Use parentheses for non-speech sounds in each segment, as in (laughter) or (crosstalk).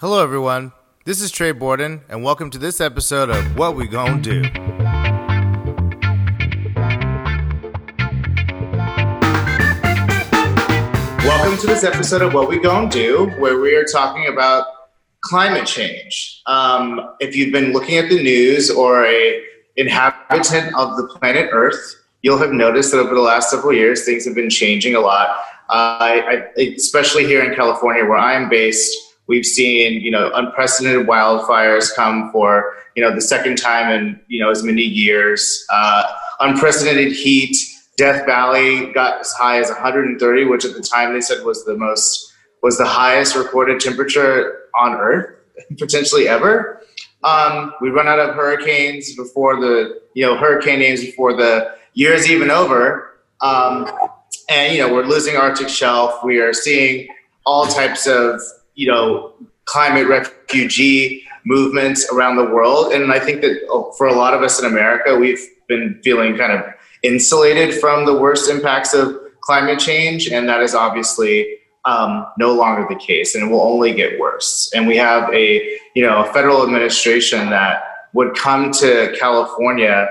Hello, everyone. This is Trey Borden, and welcome to this episode of What We Gonna Do. Welcome to this episode of What We Gonna Do, where we are talking about climate change. Um, if you've been looking at the news or a inhabitant of the planet Earth, you'll have noticed that over the last several years, things have been changing a lot. Uh, I, I, especially here in California, where I am based, we've seen you know unprecedented wildfires come for you know the second time in you know as many years. Uh, unprecedented heat. Death Valley got as high as 130, which at the time they said was the most was the highest recorded temperature on Earth (laughs) potentially ever. Um, we run out of hurricanes before the you know hurricane names before the year's even over. Um, and you know we're losing Arctic shelf. We are seeing all types of you know climate refugee movements around the world, and I think that oh, for a lot of us in America, we've been feeling kind of insulated from the worst impacts of climate change, and that is obviously um, no longer the case, and it will only get worse. And we have a you know a federal administration that would come to California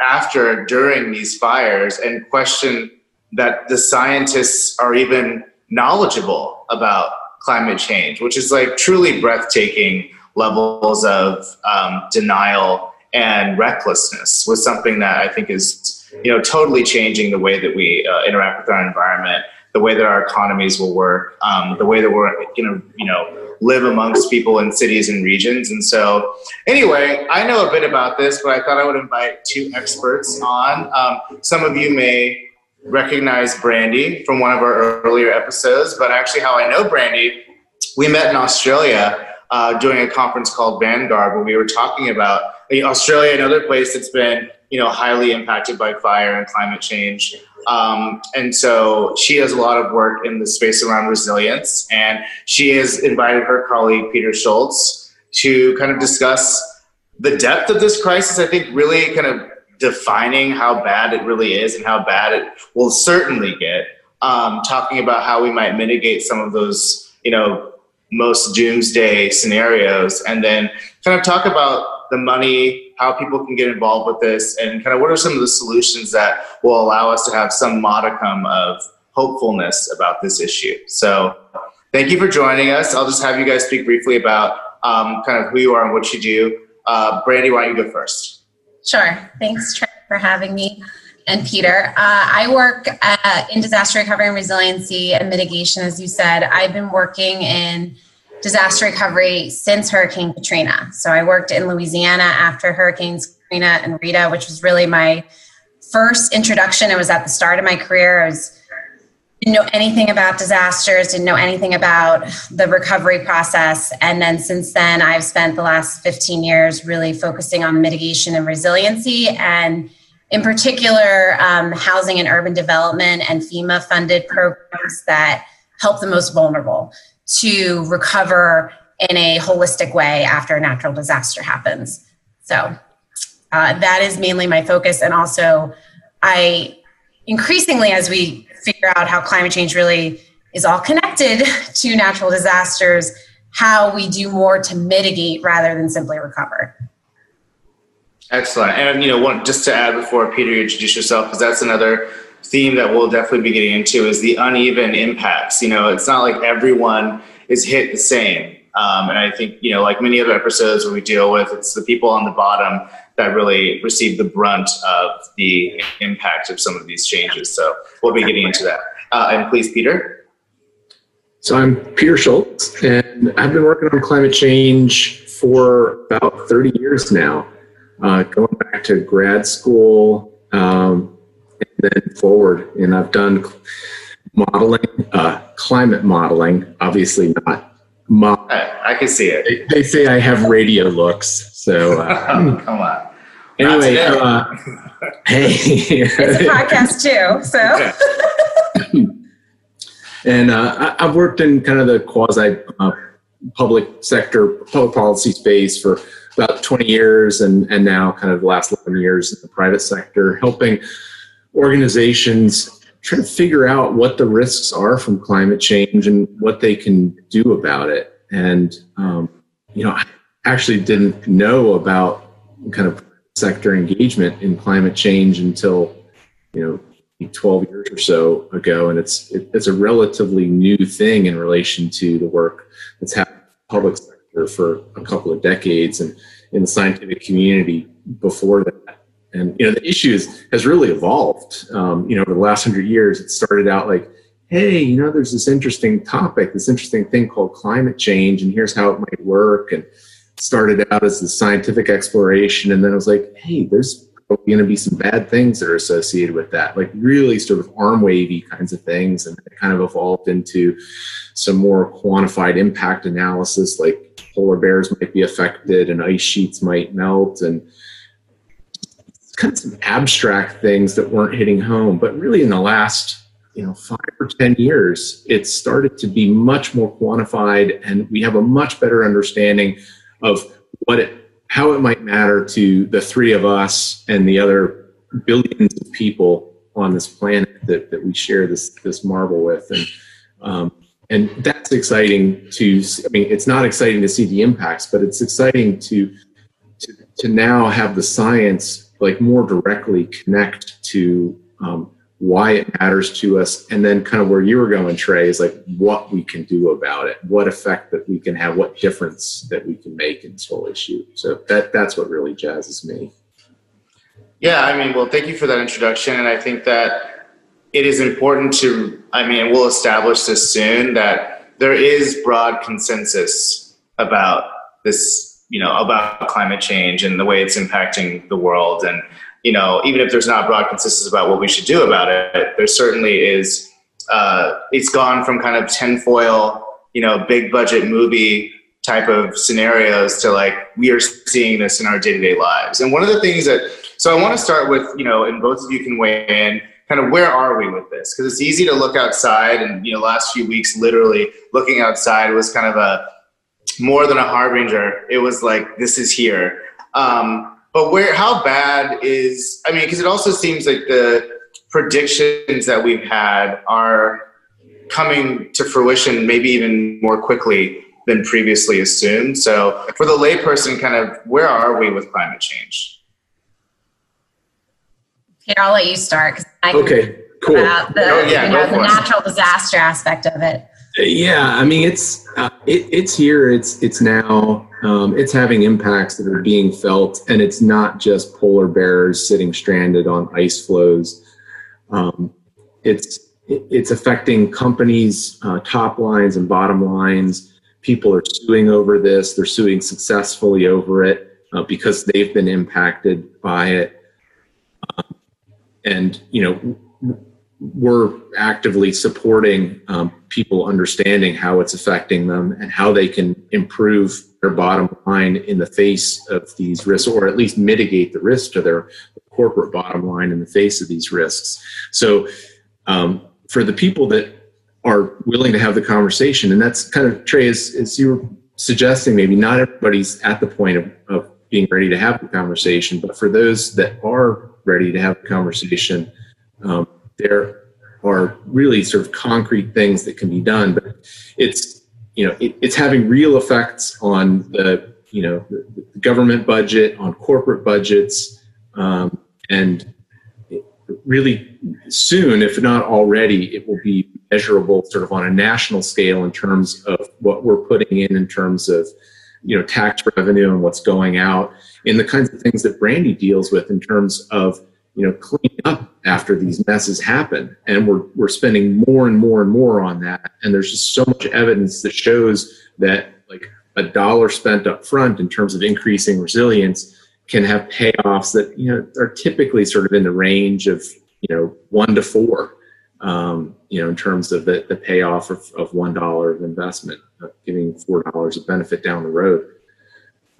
after during these fires and question that the scientists are even knowledgeable about climate change, which is like truly breathtaking levels of um, denial and recklessness was something that I think is you know totally changing the way that we uh, interact with our environment, the way that our economies will work, um, the way that we're you know you know live amongst people in cities and regions. And so, anyway, I know a bit about this, but I thought I would invite two experts on. Um, some of you may recognize Brandy from one of our earlier episodes, but actually, how I know Brandy, we met in Australia uh, doing a conference called Vanguard, where we were talking about Australia, another place that's been you know highly impacted by fire and climate change. Um, and so she does a lot of work in the space around resilience, and she has invited her colleague Peter Schultz to kind of discuss the depth of this crisis. I think really kind of defining how bad it really is and how bad it will certainly get. Um, talking about how we might mitigate some of those, you know, most doomsday scenarios, and then kind of talk about the money, how people can get involved with this, and kind of what are some of the solutions that will allow us to have some modicum of hopefulness about this issue. So, thank you for joining us. I'll just have you guys speak briefly about um, kind of who you are and what you do. Uh, Brandy, why don't you go first? Sure. Thanks, Trent, for having me. And Peter, uh, I work uh, in disaster recovery and resiliency and mitigation, as you said. I've been working in disaster recovery since Hurricane Katrina. So I worked in Louisiana after Hurricanes Katrina and Rita, which was really my first introduction. It was at the start of my career. I was didn't know anything about disasters, didn't know anything about the recovery process. And then since then, I've spent the last 15 years really focusing on mitigation and resiliency, and in particular, um, housing and urban development and FEMA funded programs that help the most vulnerable to recover in a holistic way after a natural disaster happens. So uh, that is mainly my focus. And also, I increasingly, as we figure out how climate change really is all connected (laughs) to natural disasters, how we do more to mitigate rather than simply recover. Excellent. And you know, one, just to add before Peter, you introduce yourself, because that's another theme that we'll definitely be getting into is the uneven impacts. You know, it's not like everyone is hit the same. Um, and I think, you know, like many other episodes where we deal with, it's the people on the bottom that really received the brunt of the impact of some of these changes. So we'll be getting into that. Uh, and please, Peter. So I'm Peter Schultz, and I've been working on climate change for about 30 years now, uh, going back to grad school um, and then forward. And I've done modeling, uh, climate modeling, obviously not. Mo- I, I, can see it. They, they, say I have radio looks, so (laughs) uh, come on. Anyway, uh, (laughs) hey, it's a podcast too, so. (laughs) and uh, I, have worked in kind of the quasi uh, public sector, public policy space for about 20 years, and and now kind of the last 11 years in the private sector, helping organizations try to figure out what the risks are from climate change and what they can do about it. And, um, you know, I actually didn't know about kind of sector engagement in climate change until, you know, 12 years or so ago. And it's, it, it's a relatively new thing in relation to the work that's happened in the public sector for a couple of decades and in the scientific community before that. And, you know, the issue is, has really evolved. Um, you know, over the last hundred years, it started out like, hey, you know, there's this interesting topic, this interesting thing called climate change, and here's how it might work. And started out as the scientific exploration, and then it was like, hey, there's going to be some bad things that are associated with that, like really sort of arm wavy kinds of things, and it kind of evolved into some more quantified impact analysis, like polar bears might be affected and ice sheets might melt, and kind of some abstract things that weren't hitting home. But really, in the last you know five or ten years it started to be much more quantified and we have a much better understanding of what it how it might matter to the three of us and the other billions of people on this planet that, that we share this this marble with. And um, and that's exciting to i mean it's not exciting to see the impacts but it's exciting to to, to now have the science like more directly connect to um, why it matters to us and then kind of where you were going trey is like what we can do about it what effect that we can have what difference that we can make in this whole issue so that that's what really jazzes me. Yeah i mean well thank you for that introduction and i think that it is important to i mean we'll establish this soon that there is broad consensus about this you know about climate change and the way it's impacting the world and you know, even if there's not broad consensus about what we should do about it, there certainly is. Uh, it's gone from kind of tinfoil, you know, big budget movie type of scenarios to like we are seeing this in our day to day lives. And one of the things that, so I want to start with, you know, and both of you can weigh in. Kind of where are we with this? Because it's easy to look outside, and you know, last few weeks, literally looking outside was kind of a more than a harbinger. It was like this is here. Um, but where, how bad is? I mean, because it also seems like the predictions that we've had are coming to fruition, maybe even more quickly than previously assumed. So, for the layperson, kind of, where are we with climate change? Here, I'll let you start. okay, cool. About the, oh, yeah, you know, the natural disaster aspect of it. Yeah, I mean it's uh, it, it's here. It's it's now. Um, it's having impacts that are being felt, and it's not just polar bears sitting stranded on ice floes. Um, it's it's affecting companies' uh, top lines and bottom lines. People are suing over this. They're suing successfully over it uh, because they've been impacted by it. Um, and you know we're actively supporting um, people understanding how it's affecting them and how they can improve their bottom line in the face of these risks, or at least mitigate the risk to their corporate bottom line in the face of these risks. So, um, for the people that are willing to have the conversation, and that's kind of Trey, as, as you were suggesting, maybe not everybody's at the point of, of being ready to have the conversation, but for those that are ready to have the conversation, um, there are really sort of concrete things that can be done, but it's you know it, it's having real effects on the you know the, the government budget, on corporate budgets, um, and really soon, if not already, it will be measurable sort of on a national scale in terms of what we're putting in in terms of you know tax revenue and what's going out in the kinds of things that Brandy deals with in terms of you know, clean up after these messes happen. And we're, we're spending more and more and more on that. And there's just so much evidence that shows that like a dollar spent up front in terms of increasing resilience can have payoffs that, you know, are typically sort of in the range of, you know, one to four, um, you know, in terms of the, the payoff of, of $1 of investment, giving $4 of benefit down the road.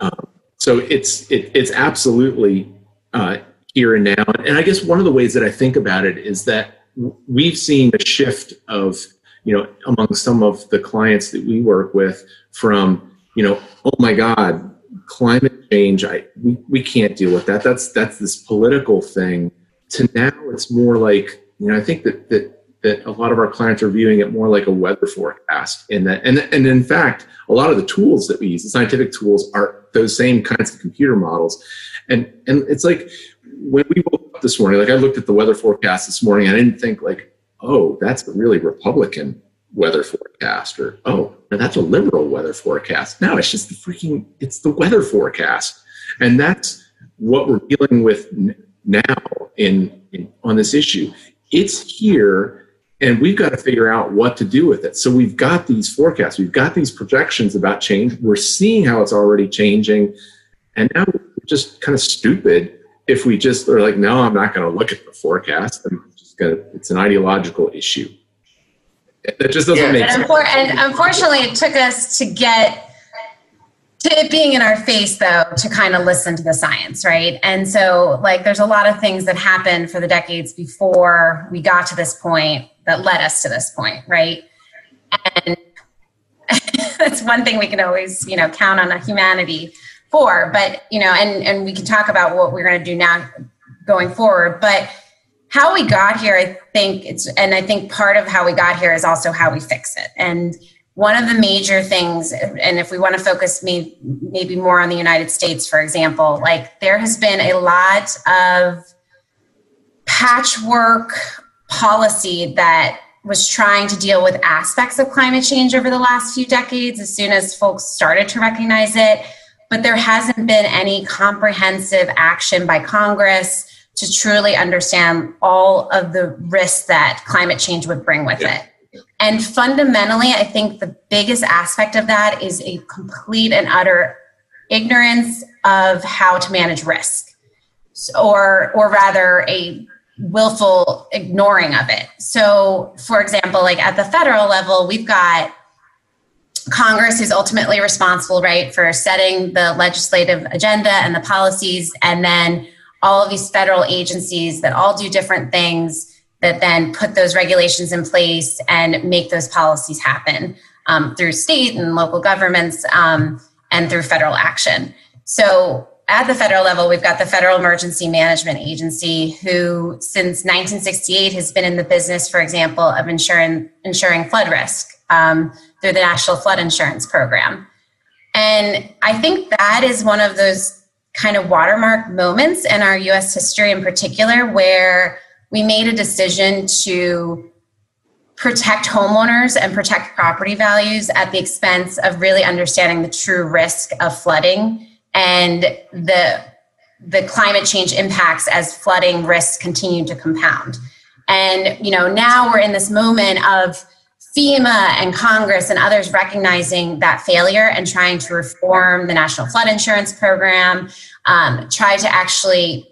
Um, so it's, it, it's absolutely, uh, here and now. And I guess one of the ways that I think about it is that we've seen a shift of, you know, among some of the clients that we work with from, you know, oh my God, climate change, I we, we can't deal with that. That's that's this political thing to now it's more like, you know, I think that that that a lot of our clients are viewing it more like a weather forecast. In that, and and in fact, a lot of the tools that we use, the scientific tools, are those same kinds of computer models. And and it's like when we woke up this morning, like I looked at the weather forecast this morning, I didn't think like, oh, that's a really Republican weather forecast, or oh, that's a liberal weather forecast. No, it's just the freaking, it's the weather forecast, and that's what we're dealing with now in, in on this issue. It's here and we've got to figure out what to do with it. So we've got these forecasts, we've got these projections about change. We're seeing how it's already changing, and now we're just kind of stupid if we just are like, no, I'm not going to look at the forecast. I'm just going to. It's an ideological issue. That just doesn't yeah. make and sense. and unfortunately, it took us to get to it being in our face though to kind of listen to the science right and so like there's a lot of things that happened for the decades before we got to this point that led us to this point right and (laughs) that's one thing we can always you know count on a humanity but you know and and we can talk about what we're going to do now going forward but how we got here i think it's and i think part of how we got here is also how we fix it. And one of the major things and if we want to focus me, maybe more on the united states for example like there has been a lot of patchwork policy that was trying to deal with aspects of climate change over the last few decades. As soon as folks started to recognize it but there hasn't been any comprehensive action by congress to truly understand all of the risks that climate change would bring with yeah. it and fundamentally, I think the biggest aspect of that is a complete and utter ignorance of how to manage risk, or or rather a willful ignoring of it. So, for example, like at the federal level, we've got Congress is ultimately responsible, right, for setting the legislative agenda and the policies, and then all of these federal agencies that all do different things that then put those regulations in place and make those policies happen um, through state and local governments um, and through federal action. So at the federal level, we've got the Federal Emergency Management Agency, who since 1968 has been in the business, for example, of insuring, insuring flood risk um, through the National Flood Insurance Program. And I think that is one of those kind of watermark moments in our US history in particular where we made a decision to protect homeowners and protect property values at the expense of really understanding the true risk of flooding and the the climate change impacts as flooding risks continue to compound. And you know, now we're in this moment of FEMA and Congress and others recognizing that failure and trying to reform the National Flood Insurance Program, um, try to actually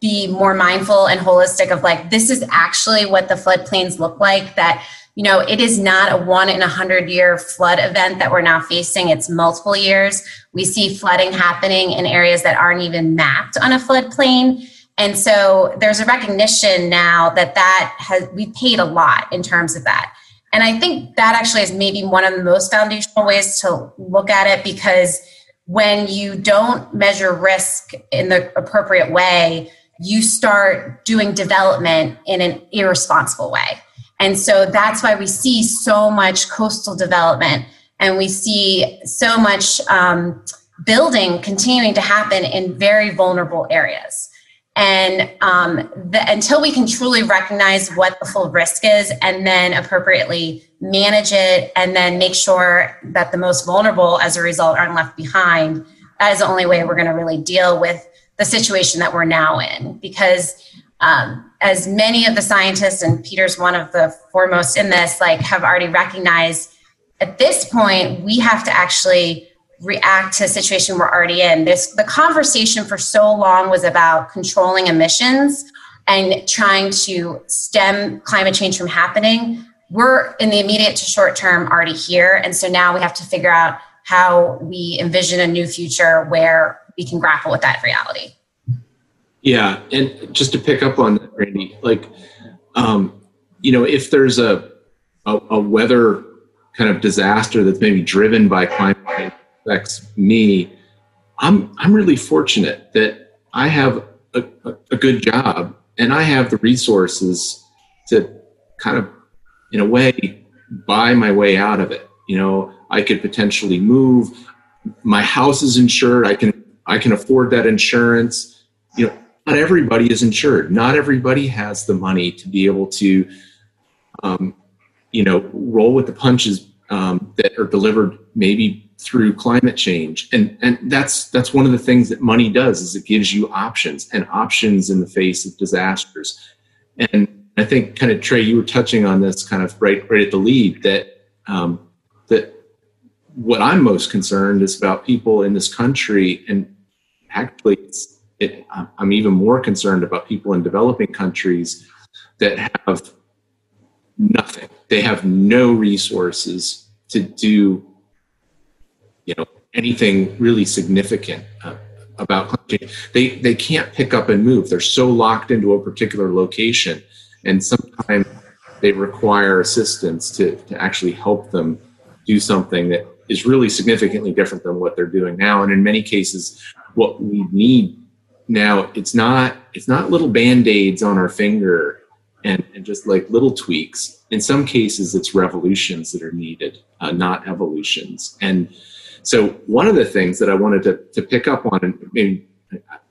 be more mindful and holistic of like this is actually what the floodplains look like that you know it is not a one in a hundred year flood event that we're now facing. It's multiple years. We see flooding happening in areas that aren't even mapped on a floodplain. And so there's a recognition now that that has we paid a lot in terms of that and i think that actually is maybe one of the most foundational ways to look at it because when you don't measure risk in the appropriate way you start doing development in an irresponsible way. And so that's why we see so much coastal development and we see so much um, building continuing to happen in very vulnerable areas. And um, the, until we can truly recognize what the full risk is and then appropriately manage it and then make sure that the most vulnerable as a result aren't left behind, that is the only way we're going to really deal with the situation that we're now in. Because um, as many of the scientists and peter's one of the foremost in this like have already recognized at this point we have to actually react to a situation we're already in this the conversation for so long was about controlling emissions and trying to stem climate change from happening we're in the immediate to short term already here and so now we have to figure out how we envision a new future where we can grapple with that reality. Yeah, and just to pick up on that, Brandy, like, um, you know, if there's a, a, a weather kind of disaster that's maybe driven by climate affects me, I'm I'm really fortunate that I have a, a, good job and I have the resources to kind of in a way, buy my way out of it. You know, I could potentially move. My house is insured. I can I can afford that insurance. You know, not everybody is insured. Not everybody has the money to be able to, um, you know, roll with the punches um, that are delivered maybe through climate change. And and that's that's one of the things that money does is it gives you options and options in the face of disasters. And I think kind of Trey, you were touching on this kind of right right at the lead that um, that what I'm most concerned is about people in this country, and actually, it, I'm even more concerned about people in developing countries that have nothing. They have no resources to do, you know, anything really significant uh, about climate. They they can't pick up and move. They're so locked into a particular location, and sometimes they require assistance to to actually help them do something that is really significantly different than what they're doing now. And in many cases, what we need now it's not it's not little band-aids on our finger and, and just like little tweaks. In some cases, it's revolutions that are needed, uh, not evolutions. And so one of the things that I wanted to, to pick up on, and maybe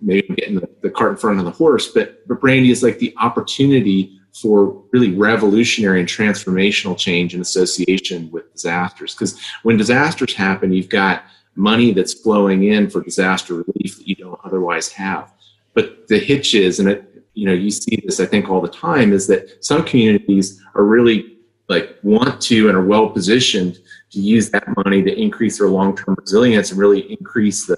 maybe I'm getting the, the cart in front of the horse, but but Brandy is like the opportunity for really revolutionary and transformational change in association with disasters. Because when disasters happen, you've got money that's flowing in for disaster relief that you don't otherwise have. But the hitch is, and it, you know, you see this, I think, all the time, is that some communities are really like want to and are well positioned to use that money to increase their long-term resilience and really increase the,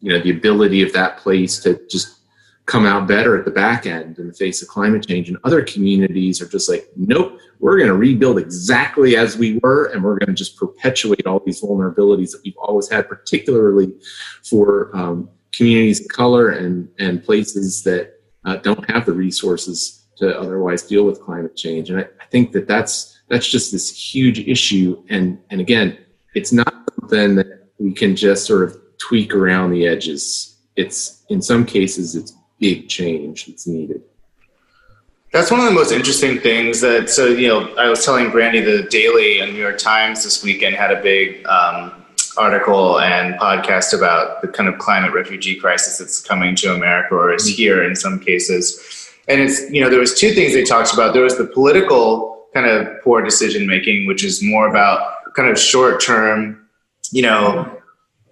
you know, the ability of that place to just come out better at the back end in the face of climate change. And other communities are just like, nope, we're going to rebuild exactly as we were, and we're going to just perpetuate all these vulnerabilities that we've always had, particularly for um, communities of color and, and places that uh, don't have the resources to otherwise deal with climate change. And I, I think that that's that's just this huge issue. And and again, it's not something that we can just sort of tweak around the edges. It's in some cases it's big change that's needed. That's one of the most interesting things that, so, you know, I was telling Brandy the Daily and New York Times this weekend had a big um, article and podcast about the kind of climate refugee crisis that's coming to America or is here in some cases. And it's, you know, there was two things they talked about. There was the political kind of poor decision making, which is more about kind of short term, you know,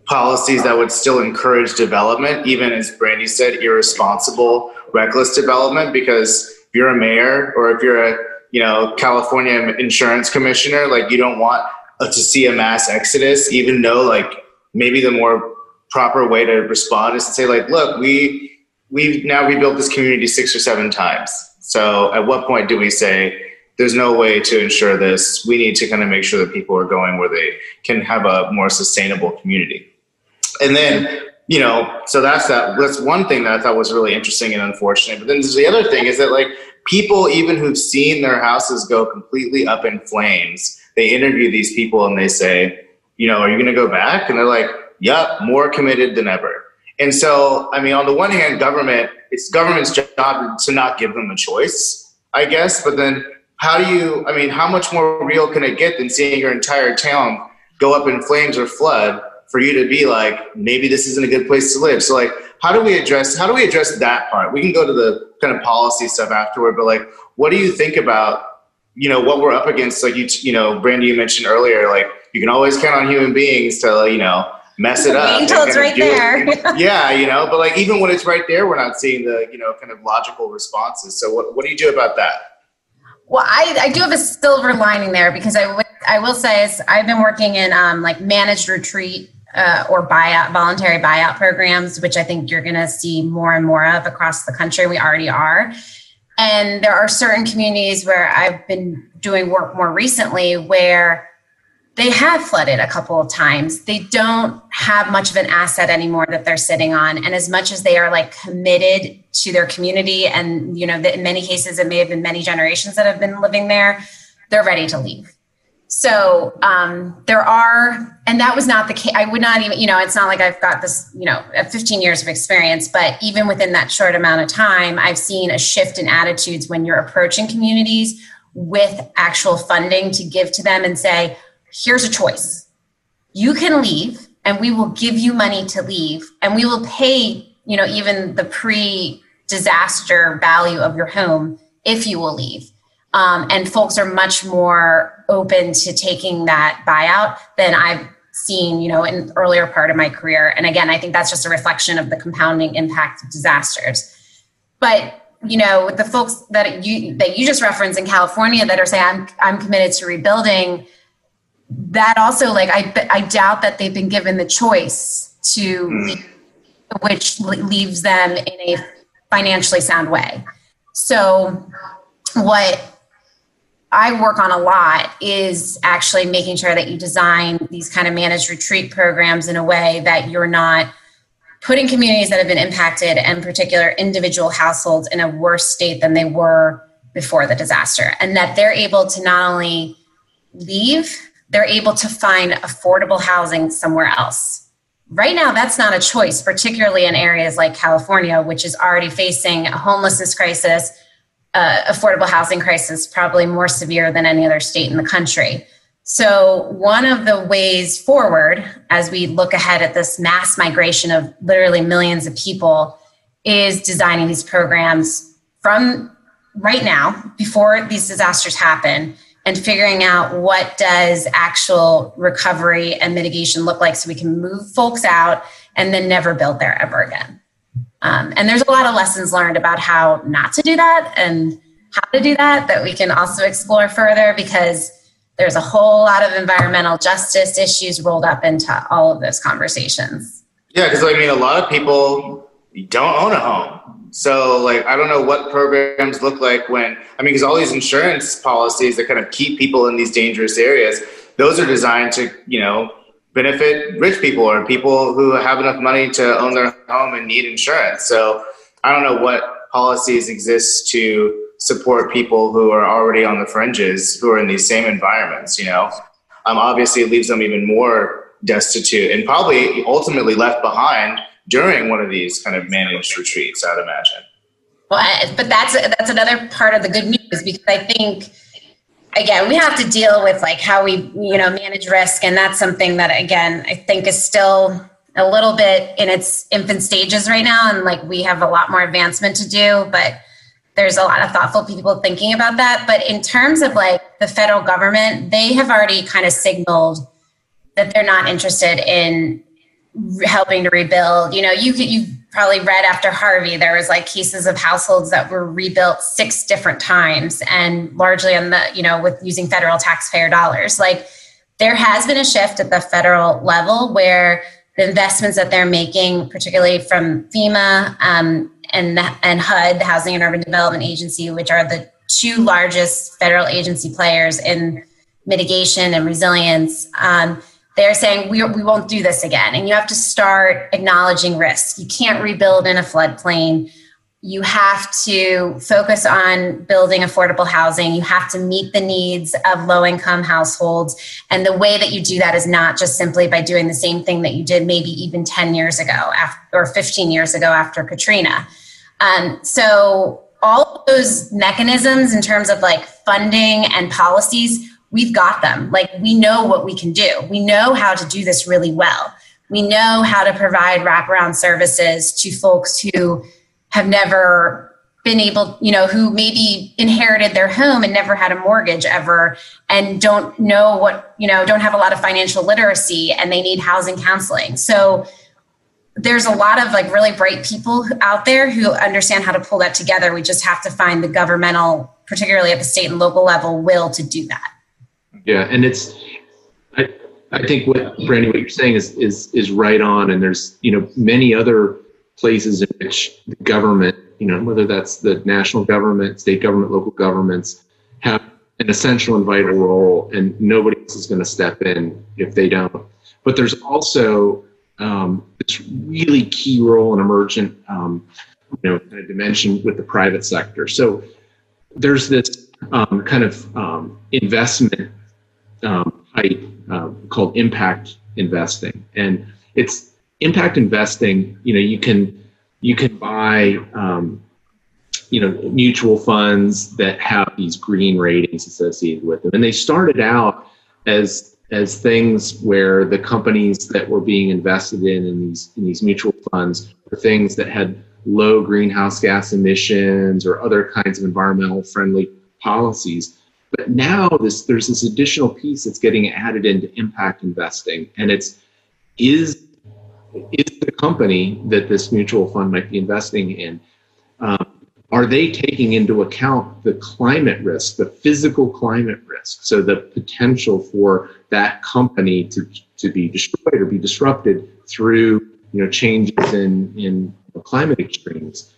policies that would still encourage development, even as Brandy said, irresponsible, reckless development. Because if you're a mayor or if you're a you know California insurance commissioner, like you don't want uh, to see a mass exodus, even though like maybe the more proper way to respond is to say like, look, we we've now rebuilt this community six or seven times. So at what point do we say there's no way to insure this? We need to kind of make sure that people are going where they can have a more sustainable community. And then, you know, so that's that. That's one thing that I thought was really interesting and unfortunate. But then there's the other thing is that like people, even who've seen their houses go completely up in flames, they interview these people and they say, you know, are you going to go back? And they're like, yep, more committed than ever. And so, I mean, on the one hand, government, it's government's job to not give them a choice, I guess. But then how do you, I mean, how much more real can it get than seeing your entire town go up in flames or flood for you to be like, maybe this isn't a good place to live. So like, how do we address, how do we address that part? We can go to the kind of policy stuff afterward, but like, what do you think about, you know, what we're up against? Like you, you know, Brandy, you mentioned earlier, like you can always count on human beings to, you know, mess it up. Until it's right there. (laughs) yeah, you know, but like even when it's right there, we're not seeing the, you know, kind of logical responses. So what, what do you do about that? Well, I, I do have a silver lining there because I I will say is I've been working in um, like managed retreat uh, or buyout, voluntary buyout programs, which I think you're going to see more and more of across the country. We already are. And there are certain communities where I've been doing work more recently where they have flooded a couple of times. They don't have much of an asset anymore that they're sitting on. And as much as they are like committed to their community, and you know, in many cases, it may have been many generations that have been living there, they're ready to leave. So um, there are, and that was not the case. I would not even, you know, it's not like I've got this, you know, 15 years of experience, but even within that short amount of time, I've seen a shift in attitudes when you're approaching communities with actual funding to give to them and say, here's a choice. You can leave and we will give you money to leave and we will pay, you know, even the pre disaster value of your home if you will leave. Um, and folks are much more open to taking that buyout than I've seen, you know, in earlier part of my career. And again, I think that's just a reflection of the compounding impact of disasters. But you know, with the folks that you that you just referenced in California that are saying I'm I'm committed to rebuilding, that also like I I doubt that they've been given the choice to, mm. which leaves them in a financially sound way. So, what I work on a lot is actually making sure that you design these kind of managed retreat programs in a way that you're not putting communities that have been impacted and particular individual households in a worse state than they were before the disaster and that they're able to not only leave they're able to find affordable housing somewhere else. Right now that's not a choice particularly in areas like california which is already facing a homelessness crisis uh, affordable housing crisis probably more severe than any other state in the country. So, one of the ways forward as we look ahead at this mass migration of literally millions of people is designing these programs from right now before these disasters happen and figuring out what does actual recovery and mitigation look like so we can move folks out and then never build there ever again. Um, and there's a lot of lessons learned about how not to do that and how to do that that we can also explore further because there's a whole lot of environmental justice issues rolled up into all of those conversations. Yeah, because I mean, a lot of people don't own a home. So, like, I don't know what programs look like when, I mean, because all these insurance policies that kind of keep people in these dangerous areas, those are designed to, you know, benefit rich people or people who have enough money to own their home and need insurance. So, I don't know what policies exist to support people who are already on the fringes who are in these same environments you know um, obviously it leaves them even more destitute and probably ultimately left behind during one of these kind of managed retreats i'd imagine well but that's that's another part of the good news because i think again we have to deal with like how we you know manage risk and that's something that again i think is still a little bit in its infant stages right now and like we have a lot more advancement to do but there's a lot of thoughtful people thinking about that. But in terms of like the federal government, they have already kind of signaled that they're not interested in helping to rebuild. You know, you you probably read after Harvey, there was like cases of households that were rebuilt six different times, and largely on the you know with using federal taxpayer dollars. Like there has been a shift at the federal level where the investments that they're making, particularly from FEMA um, and and HUD, the Housing and Urban Development Agency, which are the two largest federal agency players in mitigation and resilience. Um, they're saying we, we won't do this again, and you have to start acknowledging risk. You can't rebuild in a floodplain you have to focus on building affordable housing. You have to meet the needs of low income households. And the way that you do that is not just simply by doing the same thing that you did maybe even 10 years ago after, or 15 years ago after Katrina. Um, so, all those mechanisms in terms of like funding and policies, we've got them. Like, we know what we can do, we know how to do this really well. We know how to provide wraparound services to folks who have never been able, you know, who maybe inherited their home and never had a mortgage ever and don't know what, you know, don't have a lot of financial literacy and they need housing counseling. So there's a lot of like really bright people out there who understand how to pull that together. We just have to find the governmental, particularly at the state and local level, will to do that. Yeah, and it's I I think what Brandy, what you're saying is is is right on. And there's you know many other places in which the government, you know, whether that's the national government, state government, local governments, have an essential and vital role, and nobody else is going to step in if they don't. But there's also um, this really key role and emergent, um, you know, kind of dimension with the private sector. So there's this um, kind of um, investment um, um, called impact investing, and it's impact investing, you know, you can you can buy um, you know mutual funds that have these green ratings associated with them. And they started out as as things where the companies that were being invested in in these in these mutual funds were things that had low greenhouse gas emissions or other kinds of environmental friendly policies but now this there's this additional piece that's getting added into impact investing and it's is is the company that this mutual fund might be investing in um, are they taking into account the climate risk, the physical climate risk? So the potential for that company to, to be destroyed or be disrupted through you know changes in, in climate extremes.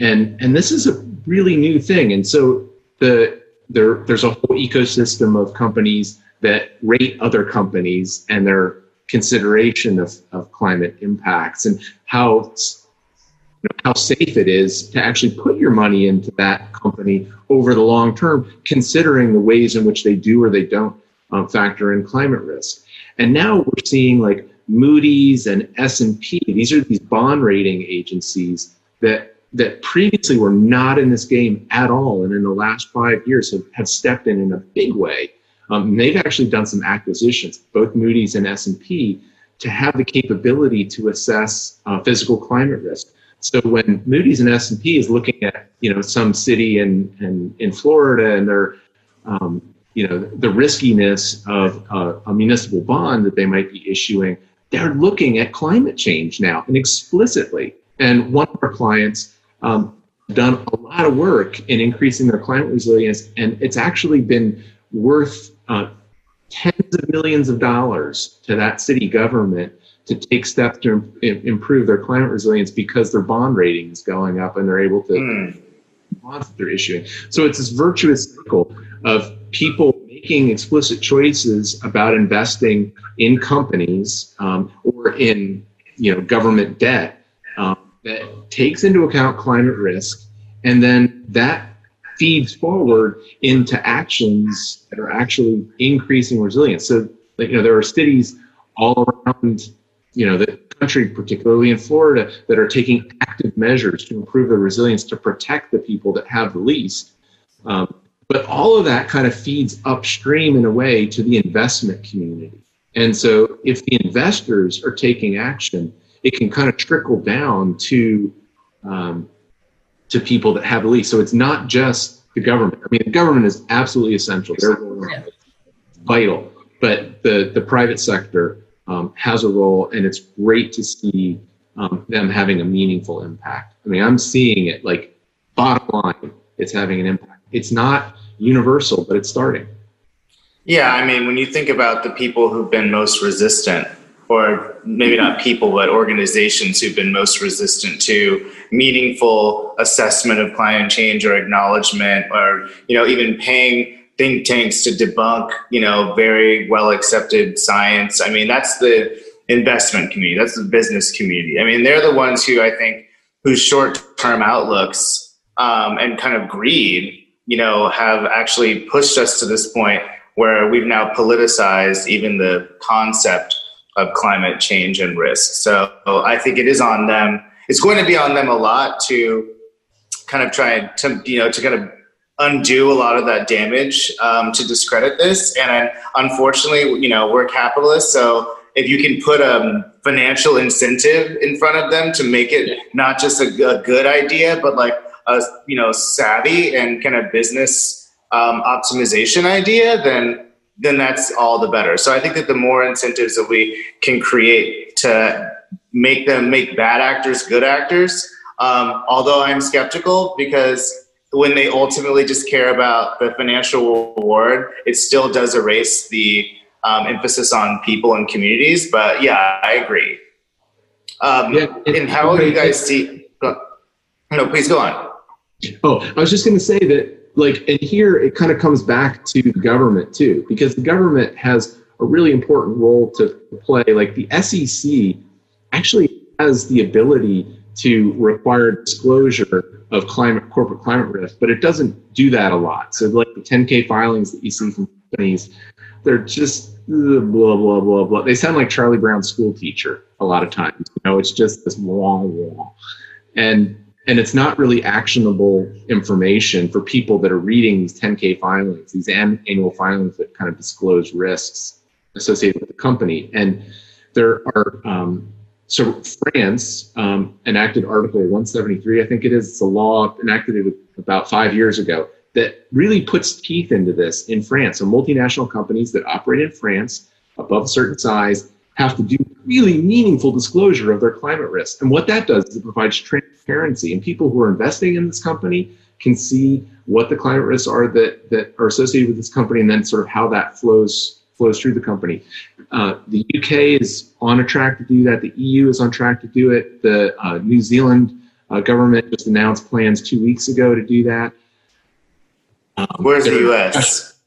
And and this is a really new thing. And so the there there's a whole ecosystem of companies that rate other companies and their consideration of, of climate impacts and how know, how safe it is to actually put your money into that company over the long term, considering the ways in which they do or they don't um, factor in climate risk. And now we're seeing like Moody's and S&P. These are these bond rating agencies that that previously were not in this game at all, and in the last five years have, have stepped in in a big way. Um, they've actually done some acquisitions, both Moody's and S&P, to have the capability to assess uh, physical climate risk. So when Moody's and S&P is looking at, you know, some city in, in, in Florida and they're, um, you know, the riskiness of uh, a municipal bond that they might be issuing, they're looking at climate change now and explicitly. And one of our clients um, done a lot of work in increasing their climate resilience, and it's actually been worth uh, tens of millions of dollars to that city government to take steps to improve their climate resilience because their bond rating is going up and they're able to mm. bonds that they're issuing. So it's this virtuous cycle of people making explicit choices about investing in companies um, or in you know government debt that takes into account climate risk, and then that feeds forward into actions that are actually increasing resilience. So you know there are cities all around you know, the country, particularly in Florida, that are taking active measures to improve their resilience to protect the people that have the least. Um, but all of that kind of feeds upstream in a way to the investment community. And so if the investors are taking action, it can kind of trickle down to um, to people that have the least. So it's not just the government. I mean, the government is absolutely essential; they're vital. But the the private sector um, has a role, and it's great to see um, them having a meaningful impact. I mean, I'm seeing it like bottom line, it's having an impact. It's not universal, but it's starting. Yeah, I mean, when you think about the people who've been most resistant, or maybe not people, but organizations who've been most resistant to meaningful assessment of climate change or acknowledgement, or you know, even paying think tanks to debunk, you know, very well accepted science. I mean, that's the investment community, that's the business community. I mean, they're the ones who I think whose short term outlooks um, and kind of greed, you know, have actually pushed us to this point where we've now politicized even the concept of climate change and risk. So I think it is on them. It's going to be on them a lot to kind of try to, you know, to kind of undo a lot of that damage um, to discredit this. And unfortunately, you know, we're capitalists, so if you can put a financial incentive in front of them to make it not just a, a good idea, but like a you know savvy and kind of business um, optimization idea, then then that's all the better. So I think that the more incentives that we can create to make them make bad actors good actors. Um, although I'm skeptical because when they ultimately just care about the financial reward, it still does erase the um, emphasis on people and communities. But yeah, I agree. Um, yeah, and how will you guys see? No, please go on. Oh, I was just going to say that, like, and here it kind of comes back to the government too, because the government has a really important role to play. Like, the SEC actually has the ability to require disclosure of climate corporate climate risk, but it doesn't do that a lot. So like the 10K filings that you see from companies, they're just blah blah blah blah. They sound like Charlie Brown's school teacher a lot of times. You know, it's just this wah wah. And and it's not really actionable information for people that are reading these 10K filings, these annual filings that kind of disclose risks associated with the company. And there are, um, so France um, enacted Article 173, I think it is. It's a law enacted about five years ago that really puts teeth into this in France. So multinational companies that operate in France above a certain size have to do really meaningful disclosure of their climate risk. And what that does is it provides transparency, and people who are investing in this company can see what the climate risks are that, that are associated with this company and then sort of how that flows flows through the company. Uh, the UK is on a track to do that. The EU is on track to do it. The uh, New Zealand uh, government just announced plans two weeks ago to do that. Um, Where's the US?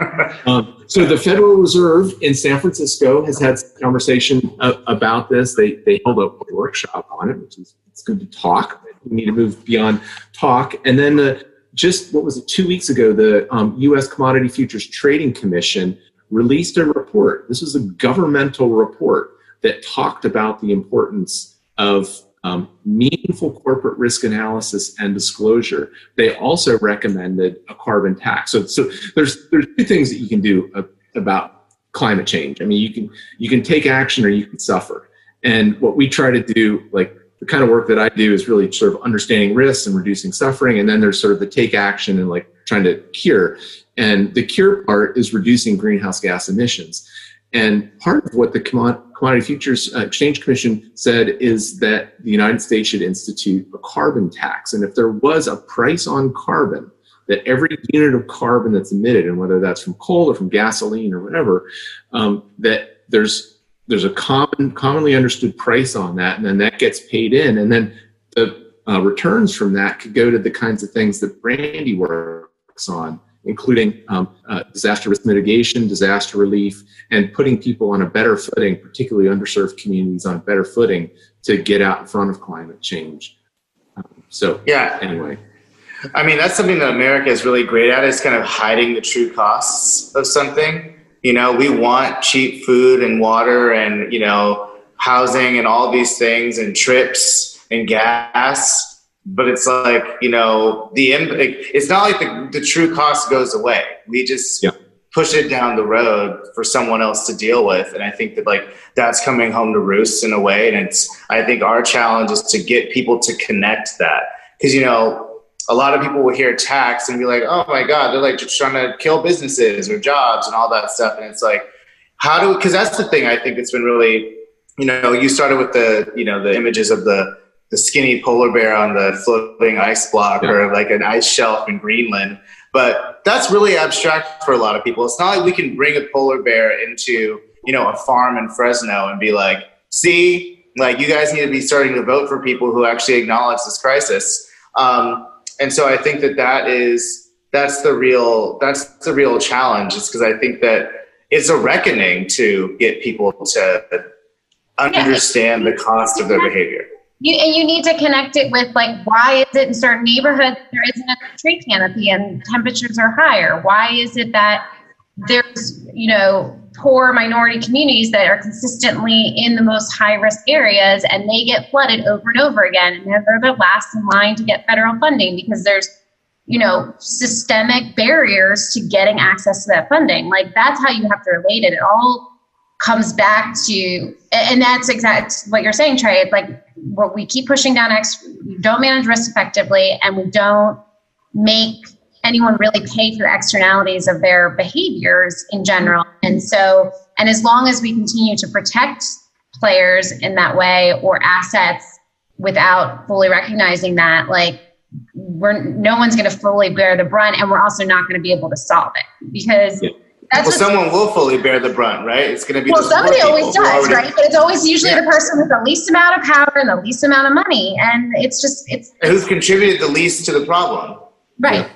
(laughs) um, so the Federal Reserve in San Francisco has had conversation uh, about this. They they held a workshop on it, which is it's good to talk. But we need to move beyond talk. And then the, just what was it two weeks ago, the um, U.S. Commodity Futures Trading Commission released a report. This was a governmental report that talked about the importance of um, meaningful corporate risk analysis and disclosure. They also recommended a carbon tax. So, so there's there's two things that you can do about climate change. I mean, you can you can take action or you can suffer. And what we try to do, like the kind of work that I do, is really sort of understanding risks and reducing suffering. And then there's sort of the take action and like trying to cure. And the cure part is reducing greenhouse gas emissions. And part of what the Commodity Futures uh, Exchange Commission said is that the United States should institute a carbon tax. And if there was a price on carbon, that every unit of carbon that's emitted, and whether that's from coal or from gasoline or whatever, um, that there's there's a common commonly understood price on that, and then that gets paid in, and then the uh, returns from that could go to the kinds of things that Brandy works on including um, uh, disaster risk mitigation, disaster relief, and putting people on a better footing, particularly underserved communities on a better footing to get out in front of climate change. Um, so, yeah. Anyway. I mean, that's something that America is really great at is kind of hiding the true costs of something. You know, we want cheap food and water and, you know, housing and all these things and trips and gas but it's like you know the it's not like the, the true cost goes away. We just yeah. push it down the road for someone else to deal with. And i think that like that's coming home to roost in a way. And it's i think our challenge is to get people to connect that. Because you know a lot of people will hear tax and be like oh my god they're like just trying to kill businesses or jobs and all that stuff. And it's like how do because that's the thing i think it's been really you know you started with the you know the images of the the skinny polar bear on the floating ice block yeah. or like an ice shelf in Greenland. But that's really abstract for a lot of people. It's not like we can bring a polar bear into, you know, a farm in Fresno and be like, see, like you guys need to be starting to vote for people who actually acknowledge this crisis. Um, and so I think that that is, that's the real, that's the real challenge is because I think that it's a reckoning to get people to understand the cost of their behavior you, and you need to connect it with like why is it in certain neighborhoods there isn't a tree canopy and temperatures are higher? Why is it that there's you know poor minority communities that are consistently in the most high risk areas and they get flooded over and over again? And they're the last in line to get federal funding because there's you know systemic barriers to getting access to that funding. Like that's how you have to relate it. It all comes back to and that's exactly what you're saying trey it's like what we keep pushing down X, we don't manage risk effectively, and we don't make anyone really pay for externalities of their behaviors in general. And so, and as long as we continue to protect players in that way or assets without fully recognizing that, like we're no one's going to fully bear the brunt, and we're also not going to be able to solve it because. Yeah that's well, someone will fully bear the brunt, right? It's going to be well, somebody always does, already, right? But it's always usually yeah. the person with the least amount of power and the least amount of money, and it's just it's, and who's contributed the least to the problem, right? Yeah.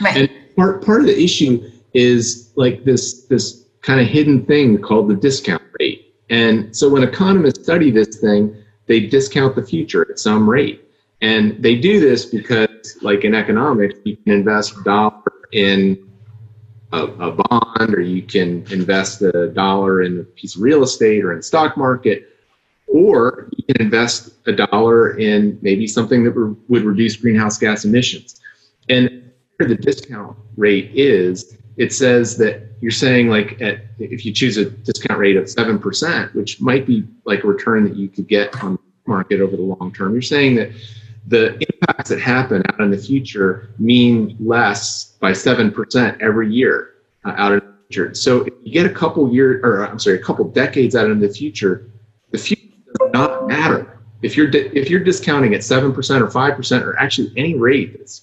Right. And part part of the issue is like this this kind of hidden thing called the discount rate, and so when economists study this thing, they discount the future at some rate, and they do this because, like in economics, you can invest a dollar in a, a, bond or you can invest a dollar in a piece of real estate or in stock market. or you can invest a dollar in maybe something that re- would reduce greenhouse gas emissions. And the discount rate is, it says that you're saying like at, if you choose a discount rate of 7%, which might be like a return that you could get on the market over the long term, you're saying that the impacts that happen out in the future mean less by 7% every year uh, out in the future. So if you get a couple years, or I'm sorry, a couple decades out in the future, the future does not matter. If you're di- if you're discounting at seven percent or five percent or actually any rate that's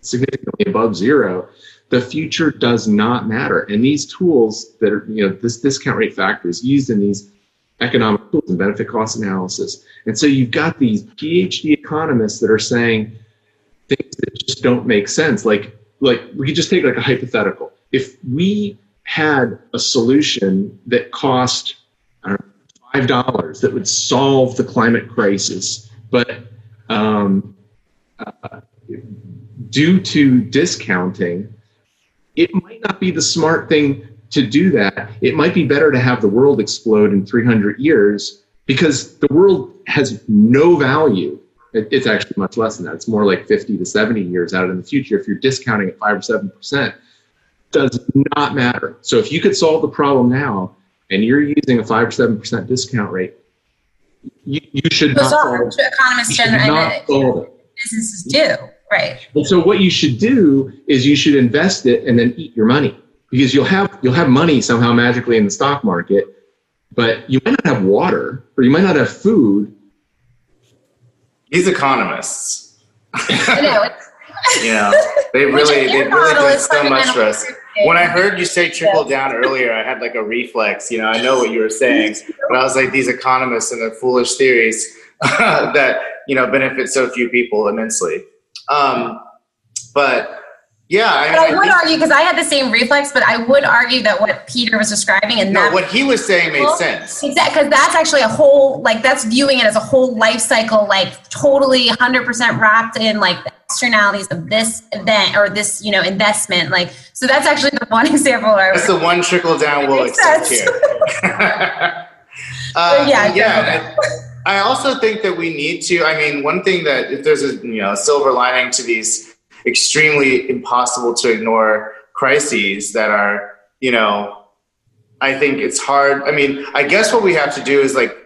significantly above zero, the future does not matter. And these tools that are you know this discount rate factor is used in these economic and benefit cost analysis. And so you've got these PhD economists that are saying things that just don't make sense. Like like we could just take like a hypothetical. If we had a solution that cost five dollars that would solve the climate crisis, but um, uh, due to discounting, it might not be the smart thing to do that. It might be better to have the world explode in 300 years because the world has no value. It, it's actually much less than that. It's more like 50 to 70 years out in the future. If you're discounting at five or seven percent, does not matter. So if you could solve the problem now, and you're using a five or seven percent discount rate, you, you should not solve, economists you should not solve it. businesses do right. And so what you should do is you should invest it and then eat your money because you'll have you'll have money somehow magically in the stock market, but you might not have water or you might not have food. These economists. I know. (laughs) you know, they really they really did so much for us. When I heard you say trickle down earlier, I had like a reflex. You know, I know what you were saying, (laughs) but I was like, these economists and their foolish theories (laughs) that you know benefit so few people immensely. Um, but yeah, I, but I, I would argue because I had the same reflex, but I would argue that what Peter was describing and no, that what he was saying made sense. Exactly, because that's actually a whole like that's viewing it as a whole life cycle, like totally 100% wrapped in like the externalities of this event or this you know investment. Like, so that's actually the one (laughs) example. Where that's the one trickle down we'll accept here. (laughs) (laughs) uh, yeah, yeah. I also think that we need to. I mean, one thing that if there's a you know silver lining to these extremely impossible to ignore crises that are, you know, I think it's hard. I mean, I guess what we have to do is like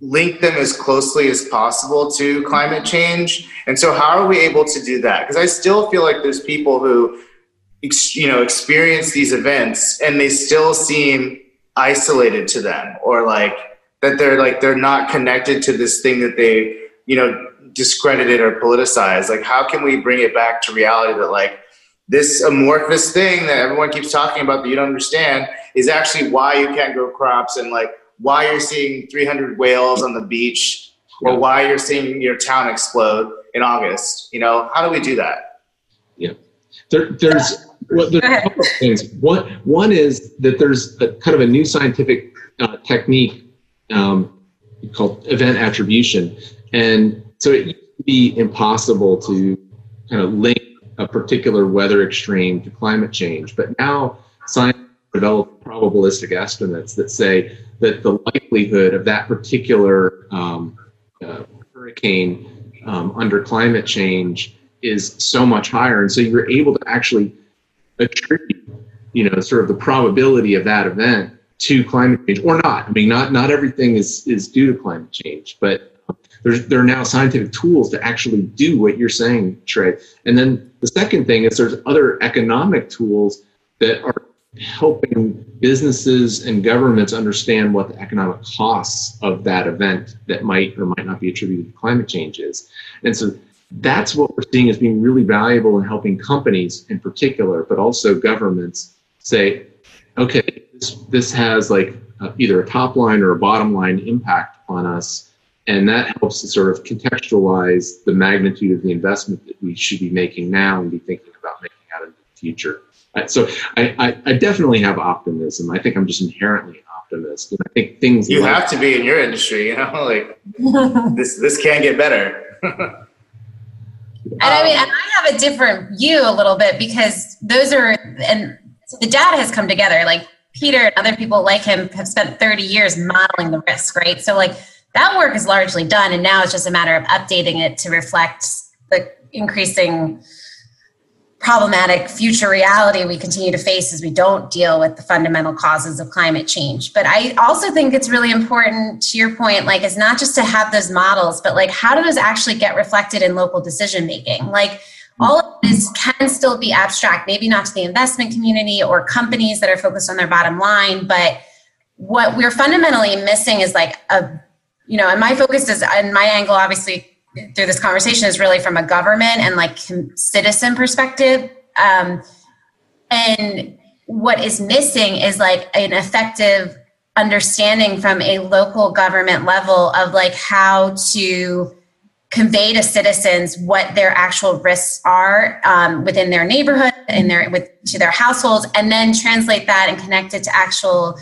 link them as closely as possible to climate change. And so, how are we able to do that? Because I still feel like there's people who, you know, experience these events and they still seem isolated to them, or like that they're like they're not connected to this thing that they, you know, discredited or politicized like how can we bring it back to reality that like this amorphous thing that everyone keeps talking about that you don't understand is actually why you can't grow crops and like why you're seeing 300 whales on the beach or why you're seeing your town explode in august you know? How do we do that? Yeah. There, there's well, there's a couple of things. One one is that there's a kind of a new scientific uh, technique um, called event attribution. And so it used to be impossible to kind of link a particular weather extreme to climate change, but now science developed probabilistic estimates that say that the likelihood of that particular um, uh, hurricane um, under climate change is so much higher, and so you're able to actually attribute, you know, sort of the probability of that event to climate change or not. I mean, not not everything is is due to climate change, but there's, there are now scientific tools to actually do what you're saying, Trey. And then the second thing is there's other economic tools that are helping businesses and governments understand what the economic costs of that event that might or might not be attributed to climate change is. And so that's what we're seeing as being really valuable in helping companies in particular, but also governments say, okay, this, this has like uh, either a top line or a bottom line impact on us and that helps to sort of contextualize the magnitude of the investment that we should be making now and be thinking about making out in the future. So I, I, I definitely have optimism. I think I'm just inherently an optimist, and I think things. You like, have to be in your industry, you know, (laughs) like (laughs) this. This can get better. (laughs) and I mean, um, and I have a different view a little bit because those are and the data has come together. Like Peter and other people like him have spent 30 years modeling the risk, right? So like that work is largely done. And now it's just a matter of updating it to reflect the increasing problematic future reality we continue to face as we don't deal with the fundamental causes of climate change. But I also think it's really important to your point, like, it's not just to have those models, but like, how do those actually get reflected in local decision making? Like, all of this can still be abstract, maybe not to the investment community or companies that are focused on their bottom line, but what we're fundamentally missing is like a, you know, and my focus is, and my angle obviously through this conversation is really from a government and like citizen perspective. Um, and what is missing is like an effective understanding from a local government level of like how to convey to citizens what their actual risks are um, within their neighborhood and their with to their households and then translate that and connect it to actual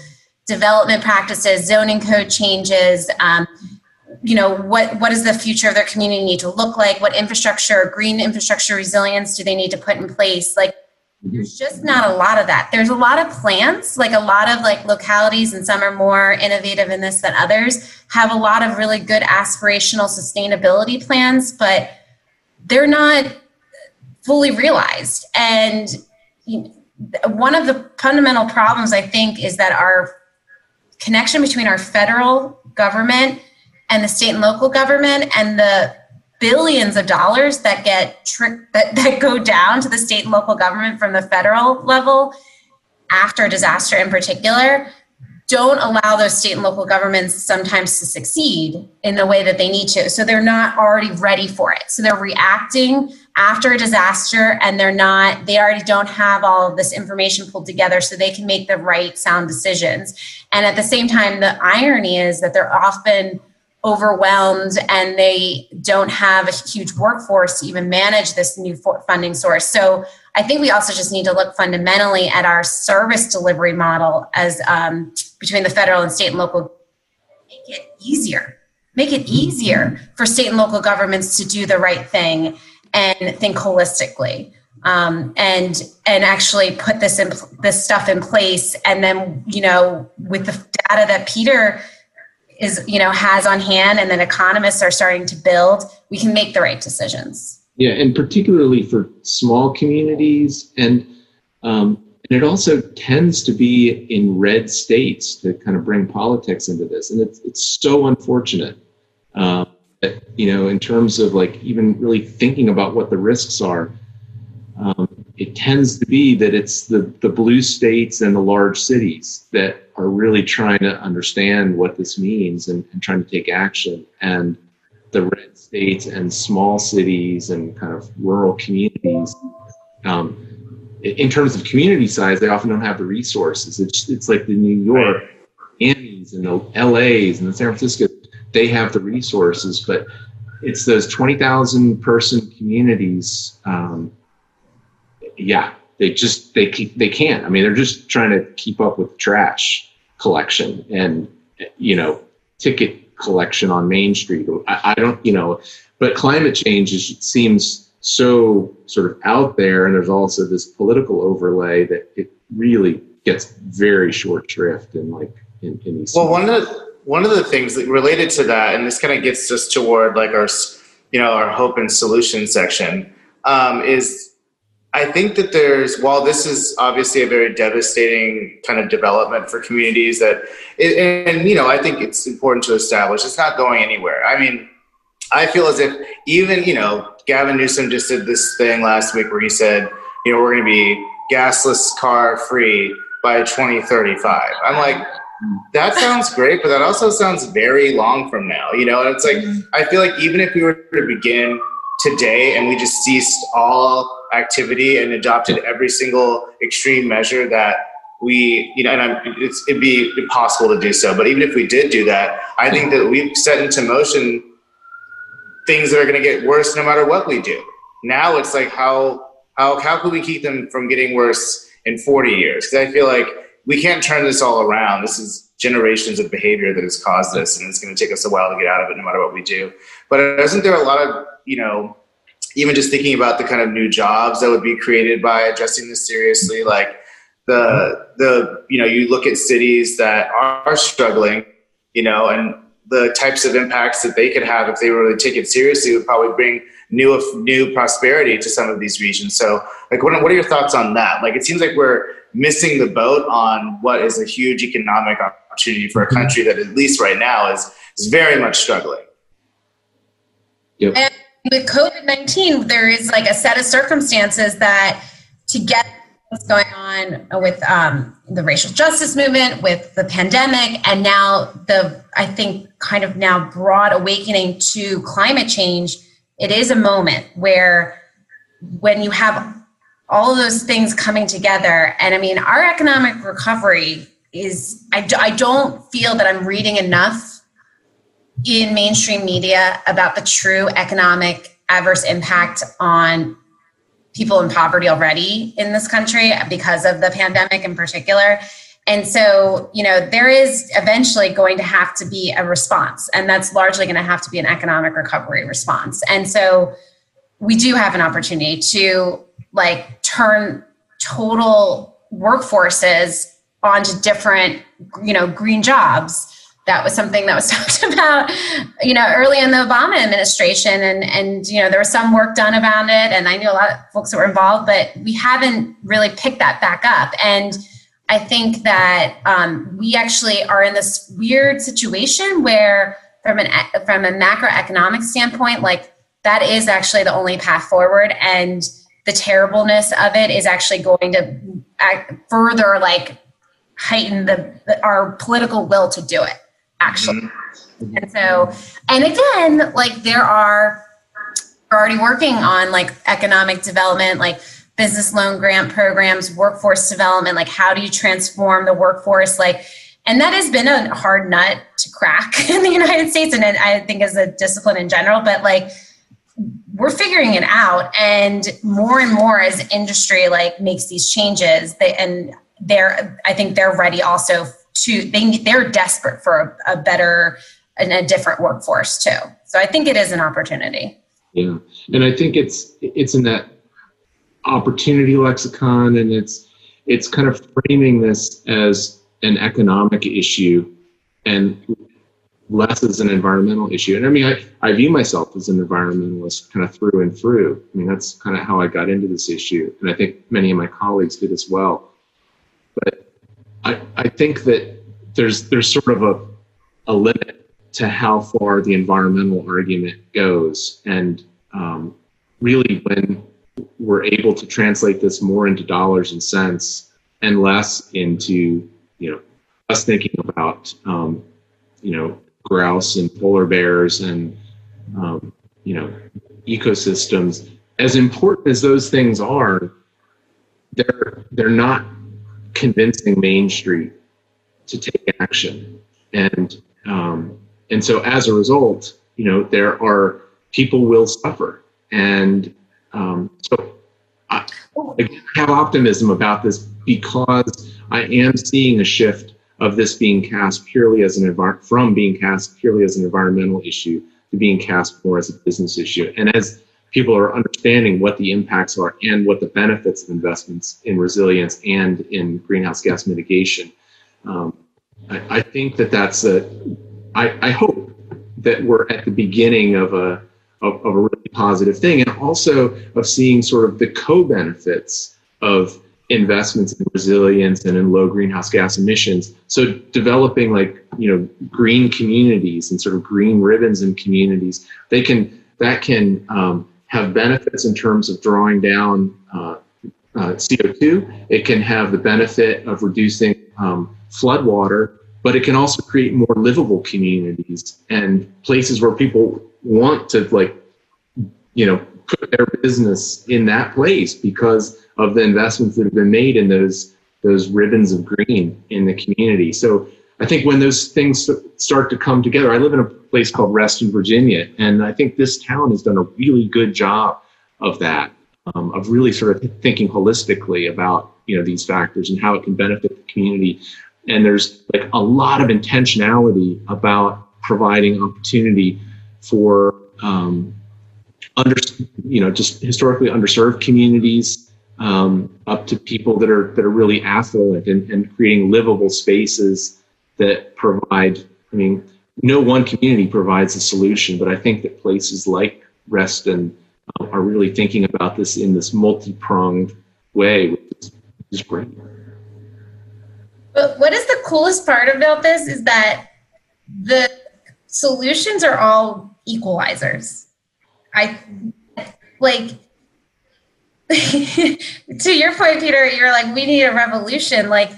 development practices zoning code changes um, you know what what does the future of their community need to look like? What infrastructure green infrastructure resilience do they need to put in place? Like there's just not a lot of that. There's a lot of plans like a lot of like localities and some are more innovative in this than others have a lot of really good aspirational sustainability plans but they're not fully realized. And one of the fundamental problems i think is that our connection between our federal government and the state and local government and the billions of dollars that get trick that, that go down to the state and local government from the federal level after a disaster in particular don't allow those state and local governments sometimes to succeed in the way that they need to. So they're not already ready for it. So they're reacting after a disaster and they're not, they already don't have all of this information pulled together so they can make the right sound decisions. And at the same time, the irony is that they're often overwhelmed and they don't have a huge workforce to even manage this new funding source. So I think we also just need to look fundamentally at our service delivery model as um, between the federal and state and local. Make it easier. Make it easier for state and local governments to do the right thing and think holistically. Um, and and actually put this in this stuff in place and then you know with the data that peter is you know has on hand and then economists are starting to build we can make the right decisions yeah and particularly for small communities and um, and it also tends to be in red states to kind of bring politics into this and it's, it's so unfortunate that you know in terms of like even really thinking about what the risks are um, it tends to be that it's the, the blue states and the large cities that are really trying to understand what this means and, and trying to take action. And the red states and small cities and kind of rural communities, um, in terms of community size, they often don't have the resources. It's, it's like the New York, Annie's, and the LA's and the San Francisco, they have the resources, but it's those 20,000 person communities um, yeah, they just they keep they can't. I mean, they're just trying to keep up with trash collection and you know ticket collection on Main Street. I, I don't, you know, but climate change is, seems so sort of out there, and there's also this political overlay that it really gets very short shrift in like in, in these. Well, one of the one of the things that related to that, and this kind of gets us toward like our you know our hope and solution section um, is I think that there's, while this is obviously a very devastating kind of development for communities, that, it, and you know, I think it's important to establish it's not going anywhere. I mean, I feel as if even, you know, Gavin Newsom just did this thing last week where he said, you know, we're going to be gasless car free by 2035. I'm like, that sounds great, but that also sounds very long from now, you know? And it's like, mm-hmm. I feel like even if we were to begin today and we just ceased all activity and adopted every single extreme measure that we, you know, and I'm, it'd be impossible to do so. But even if we did do that, I think that we've set into motion things that are going to get worse no matter what we do. Now it's like how how how can we keep them from getting worse in 40 years? Because I feel like we can't turn this all around. This is generations of behavior that has caused this, and it's going to take us a while to get out of it, no matter what we do. But isn't there a lot of you know even just thinking about the kind of new jobs that would be created by addressing this seriously, like the the you know you look at cities that are struggling, you know, and the types of impacts that they could have if they really take it seriously would probably bring new new prosperity to some of these regions. So, like, what, what are your thoughts on that? Like, it seems like we're missing the boat on what is a huge economic opportunity for a mm-hmm. country that, at least right now, is is very much struggling. Yep. And with COVID nineteen, there is like a set of circumstances that to get what's going on with um, the racial justice movement, with the pandemic, and now the I think kind of now broad awakening to climate change. It is a moment where when you have all those things coming together, and I mean, our economic recovery is I, I don't feel that I'm reading enough in mainstream media about the true economic adverse impact on people in poverty already in this country because of the pandemic in particular. And so, you know, there is eventually going to have to be a response, and that's largely going to have to be an economic recovery response. And so, we do have an opportunity to like turn total workforces onto different, you know, green jobs that was something that was (laughs) talked about you know early in the obama administration and and you know there was some work done about it and i knew a lot of folks that were involved but we haven't really picked that back up and i think that um, we actually are in this weird situation where from an from a macroeconomic standpoint like that is actually the only path forward and the terribleness of it is actually going to further like heighten the, our political will to do it actually. Mm-hmm. And so, and again, like there are, we're already working on like economic development, like business loan grant programs, workforce development, like how do you transform the workforce? Like, and that has been a hard nut to crack (laughs) in the United States, and I think as a discipline in general. But like, we're figuring it out, and more and more as industry like makes these changes, they, and they're I think they're ready also to they they're desperate for a, a better and a different workforce too. So I think it is an opportunity. Yeah, and I think it's it's in that opportunity lexicon, and it's it's kind of framing this as an economic issue and less as an environmental issue. And I mean, I, I view myself as an environmentalist kind of through and through. I mean, that's kind of how I got into this issue. And I think many of my colleagues did as well. But I, I think that there's there's sort of a a limit to how far the environmental argument goes, and um, really when we're able to translate this more into dollars and cents and less into you know us thinking about um, you know grouse and polar bears and um, you know ecosystems as important as those things are they're they're not convincing Main Street to take action. And um, and so as a result, you know, there are people will suffer. And um, so I, I have optimism about this because I am seeing a shift of this being cast purely as an envir- from being cast purely as an environmental issue to being cast more as a business issue. And as people are understanding what the impacts are and what the benefits of investments in resilience and in greenhouse gas mitigation. Um, I, I, think that that's a. I, I hope that we're at the beginning of a of, of a really positive thing, and also of seeing sort of the co-benefits of investments in resilience and in low greenhouse gas emissions. So developing like you know green communities and sort of green ribbons in communities, they can that can um, have benefits in terms of drawing down uh, uh, CO2. It can have the benefit of reducing um, floodwater, but it can also create more livable communities and places where people want to like, you know, put their business in that place because of the investments that have been made in those those ribbons of green in the community. So I think when those things start to come together, I live in a place called Reston, Virginia, and I think this town has done a really good job of that, um, of really sort of thinking holistically about you know these factors and how it can benefit the community. And there's like a lot of intentionality about providing opportunity for um, under you know just historically underserved communities um, up to people that are that are really affluent and, and creating livable spaces that provide, I mean, no one community provides a solution, but I think that places like Reston uh, are really thinking about this in this multi-pronged way, which is, which is great. But what is the coolest part about this is that the solutions are all equalizers. I like (laughs) to your point, Peter, you're like, we need a revolution. Like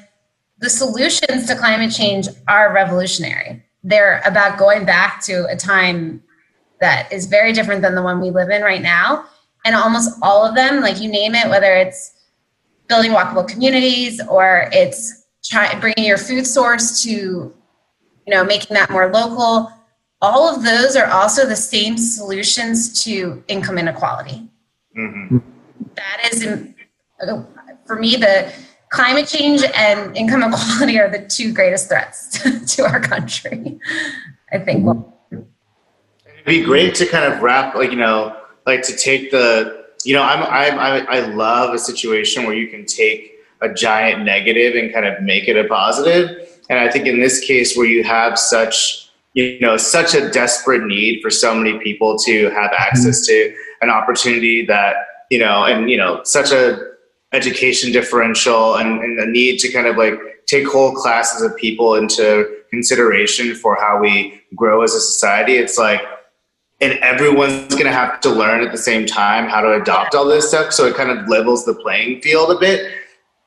the solutions to climate change are revolutionary. They're about going back to a time that is very different than the one we live in right now. And almost all of them, like you name it, whether it's building walkable communities or it's try, bringing your food source to, you know, making that more local, all of those are also the same solutions to income inequality. Mm-hmm. That is, for me, the climate change and income inequality are the two greatest threats (laughs) to our country. I think. It'd be great to kind of wrap, like you know, like to take the, you know, I'm, I'm I, I love a situation where you can take a giant negative and kind of make it a positive. And I think in this case, where you have such, you know, such a desperate need for so many people to have mm-hmm. access to an opportunity that, you know, and you know, such a education differential and, and the need to kind of like take whole classes of people into consideration for how we grow as a society. It's like, and everyone's going to have to learn at the same time how to adopt all this stuff. So it kind of levels the playing field a bit.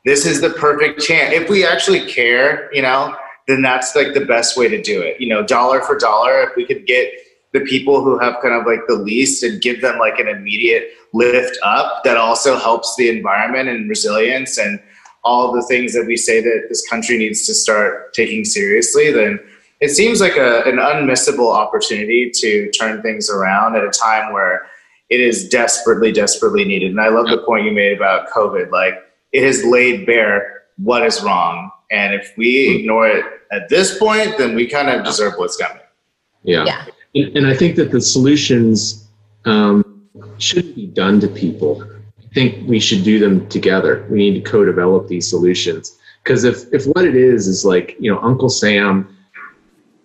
This is the perfect chance. If we actually care, you know, then that's like the best way to do it. You know, dollar for dollar, if we could get the people who have kind of like the least and give them like an immediate lift up that also helps the environment and resilience and all the things that we say that this country needs to start taking seriously, then it seems like a, an unmissable opportunity to turn things around at a time where it is desperately, desperately needed. And I love the point you made about COVID. Like it has laid bare what is wrong. And if we ignore it at this point, then we kind of deserve what's coming. Yeah. yeah. And, and I think that the solutions um, shouldn't be done to people. I think we should do them together. We need to co-develop these solutions. Because if, if what it is is like, you know, Uncle Sam